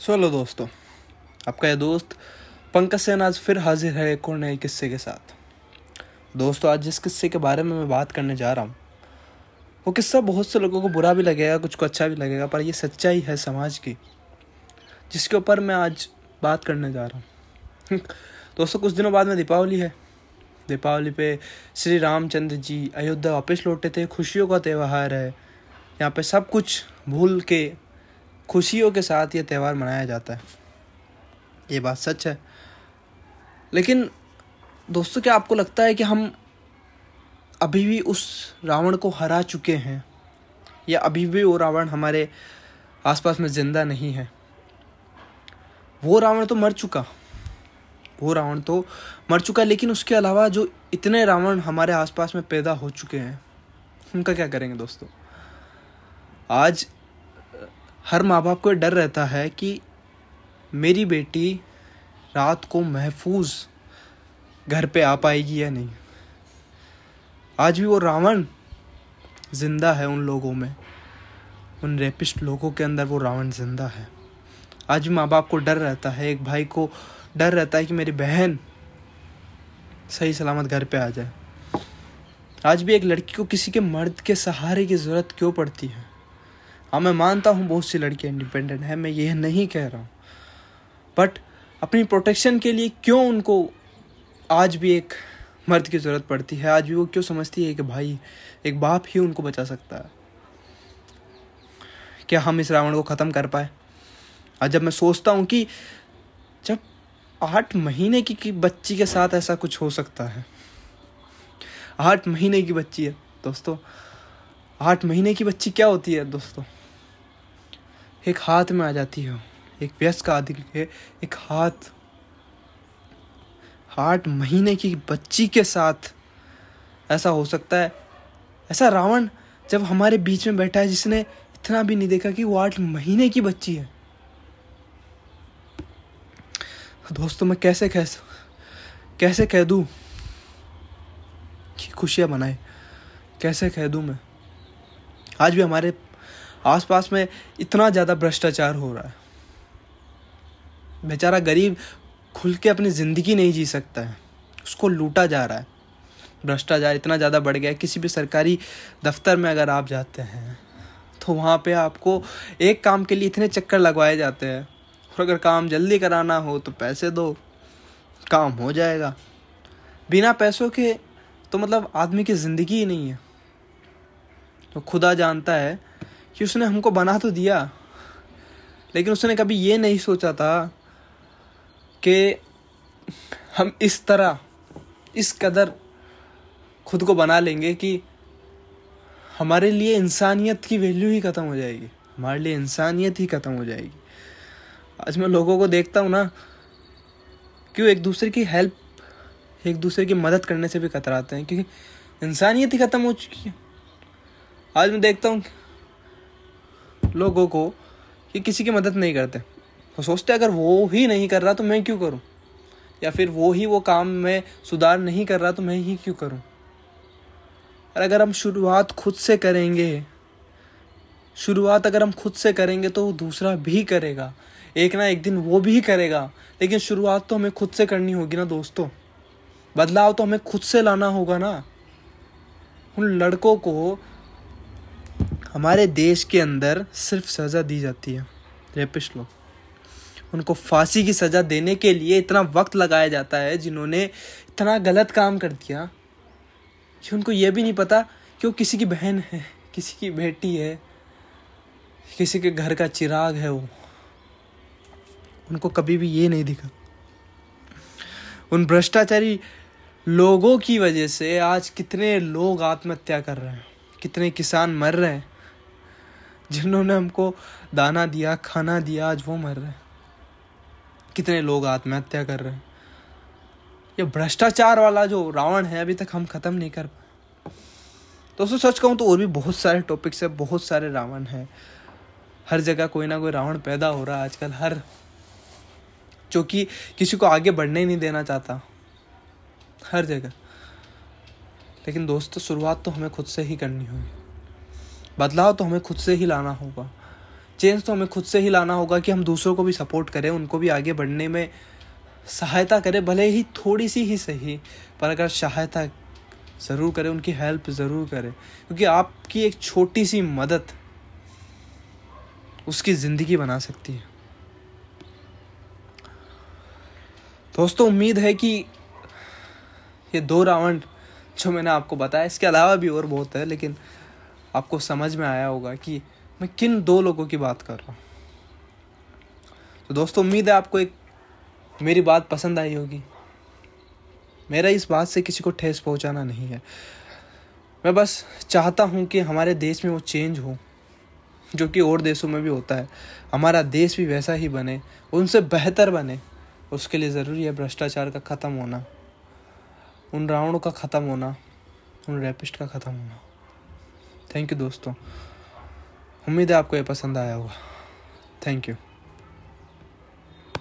Solo दोस्तों, आपका यह दोस्त पंकज सेन आज फिर हाजिर है एक और नए किस्से के साथ। दोस्तों, आज जिस किस्से के बारे में मैं बात करने जा रहा हूँ, वो किस्सा बहुत से लोगों को बुरा भी लगेगा, कुछ को अच्छा भी लगेगा, पर ये सच्चाई है समाज की, जिसके ऊपर मैं आज बात करने जा रहा हूँ। दोस्तों, कुछ दिनों बाद में दीपावली है। दीपावली पे श्री रामचंद्र जी अयोध्या वापस लौटे थे, खुशियों का त्यौहार है। यहाँ पे सब कुछ भूल के खुशियों के साथ ये त्यौहार मनाया जाता है। ये बात सच है। लेकिन दोस्तों, क्या आपको लगता है कि हम अभी भी उस रावण को हरा चुके हैं? या अभी भी वो रावण हमारे आसपास में ज़िंदा नहीं है? वो रावण तो मर चुका। वो रावण तो मर चुका, लेकिन उसके अलावा जो इतने रावण हमारे आसपास में पैदा हो चुके हैं, उनका क्या करेंगे दोस्तों? आज हर माँ बाप को डर रहता है कि मेरी बेटी रात को महफूज घर पे आ पाएगी या नहीं। आज भी वो रावण ज़िंदा है उन लोगों में, उन रेपिस्ट लोगों के अंदर वो रावण ज़िंदा है। आज भी माँ बाप को डर रहता है, एक भाई को डर रहता है कि मेरी बहन सही सलामत घर पे आ जाए। आज भी एक लड़की को किसी के मर्द के सहारे की ज़रूरत क्यों पड़ती है? हाँ मैं मानता हूँ बहुत सी लड़कियाँ इंडिपेंडेंट हैं मैं यह नहीं कह रहा हूँ। बट अपनी प्रोटेक्शन के लिए क्यों उनको आज भी एक मर्द की ज़रूरत पड़ती है? आज भी वो क्यों समझती है कि भाई एक बाप ही उनको बचा सकता है? क्या हम इस रावण को ख़त्म कर पाए? आज जब मैं सोचता हूँ कि जब आठ महीने की, की बच्ची के साथ ऐसा कुछ हो सकता है आठ महीने की बच्ची है दोस्तों आठ महीने की बच्ची क्या होती है दोस्तों? एक हाथ में आ जाती है, एक व्यस्त का आदि के, एक हाथ आठ महीने की बच्ची के साथ। ऐसा हो सकता है। ऐसा रावण जब हमारे बीच में बैठा है, जिसने इतना भी नहीं देखा कि वो आठ महीने की बच्ची है। दोस्तों, मैं कैसे कह कैसे कह दूँ कि खुशियाँ मनाए? कैसे कह दूँ मैं? आज भी हमारे आसपास में इतना ज़्यादा भ्रष्टाचार हो रहा है। बेचारा गरीब खुल के अपनी ज़िंदगी नहीं जी सकता है। उसको लूटा जा रहा है। भ्रष्टाचार इतना ज़्यादा बढ़ गया है, किसी भी सरकारी दफ्तर में अगर आप जाते हैं तो वहाँ पे आपको एक काम के लिए इतने चक्कर लगवाए जाते हैं। और अगर काम जल्दी कराना हो तो पैसे दो, काम हो जाएगा। बिना पैसों के तो मतलब आदमी की ज़िंदगी ही नहीं है। तो खुदा जानता है कि उसने हमको बना तो दिया, लेकिन उसने कभी ये नहीं सोचा था कि हम इस तरह, इस कदर खुद को बना लेंगे कि हमारे लिए इंसानियत की वैल्यू ही ख़त्म हो जाएगी। हमारे लिए इंसानियत ही ख़त्म हो जाएगी। आज मैं लोगों को देखता हूँ ना क्यों एक दूसरे की हेल्प एक दूसरे की मदद करने से भी कतराते हैं, क्योंकि इंसानियत ही ख़त्म हो चुकी है। आज मैं देखता हूँ लोगों को कि किसी की मदद नहीं करते। वो सोचते अगर वो ही नहीं कर रहा तो मैं क्यों करूँ? या फिर वो ही वो काम में सुधार नहीं कर रहा तो मैं ही क्यों करूँ? और अगर हम शुरुआत खुद से करेंगे, शुरुआत अगर हम खुद से करेंगे तो दूसरा भी करेगा। एक ना एक दिन वो भी करेगा। लेकिन शुरुआत तो हमें खुद से करनी होगी ना दोस्तों। बदलाव तो हमें खुद से लाना होगा ना। उन लड़कों को हमारे देश के अंदर सिर्फ़ सज़ा दी जाती है, रेपिस्ट लोग। उनको फांसी की सज़ा देने के लिए इतना वक्त लगाया जाता है जिन्होंने इतना गलत काम कर दिया कि उनको ये भी नहीं पता कि वो किसी की बहन है, किसी की बेटी है, किसी के घर का चिराग है वो। उनको कभी भी ये नहीं दिखा। उन भ्रष्टाचारी लोगों की वजह से आज कितने लोग आत्महत्या कर रहे हैं, कितने किसान मर रहे हैं जिन्होंने हमको दाना दिया, खाना दिया, आज वो मर रहे हैं। कितने लोग आत्महत्या कर रहे हैं। ये भ्रष्टाचार वाला जो रावण है, अभी तक हम खत्म नहीं कर पाए। दोस्तों सच कहूँ तो और भी बहुत सारे टॉपिक्स है, बहुत सारे रावण हैं। हर जगह कोई ना कोई रावण पैदा हो रहा है आजकल, हर। जो कि किसी को आगे बढ़ने ही नहीं देना चाहता। हर जगह। लेकिन दोस्तों, शुरुआत तो हमें खुद से ही करनी होगी। बदलाव तो हमें खुद से ही लाना होगा। चेंज तो हमें खुद से ही लाना होगा कि हम दूसरों को भी सपोर्ट करें, उनको भी आगे बढ़ने में सहायता करें, भले ही थोड़ी सी ही सही, पर अगर सहायता ज़रूर करें, उनकी हेल्प ज़रूर करें, क्योंकि आपकी एक छोटी सी मदद उसकी ज़िंदगी बना सकती है। दोस्तों, उम्मीद है कि ये दो राउंड जो मैंने आपको बताया, इसके अलावा भी और बहुत है, लेकिन आपको समझ में आया होगा कि मैं किन दो लोगों की बात कर रहा हूँ। तो दोस्तों, उम्मीद है आपको एक मेरी बात पसंद आई होगी। मेरा इस बात से किसी को ठेस पहुंचाना नहीं है। मैं बस चाहता हूँ कि हमारे देश में वो चेंज हो, जो कि और देशों में भी होता है। हमारा देश भी वैसा ही बने, उनसे बेहतर बने। उसके लिए ज़रूरी है भ्रष्टाचार का ख़त्म होना, उन रावणों का ख़त्म होना, उन रेपिस्ट का ख़त्म होना। थैंक यू दोस्तों। उम्मीद है आपको ये पसंद आया होगा। Thank you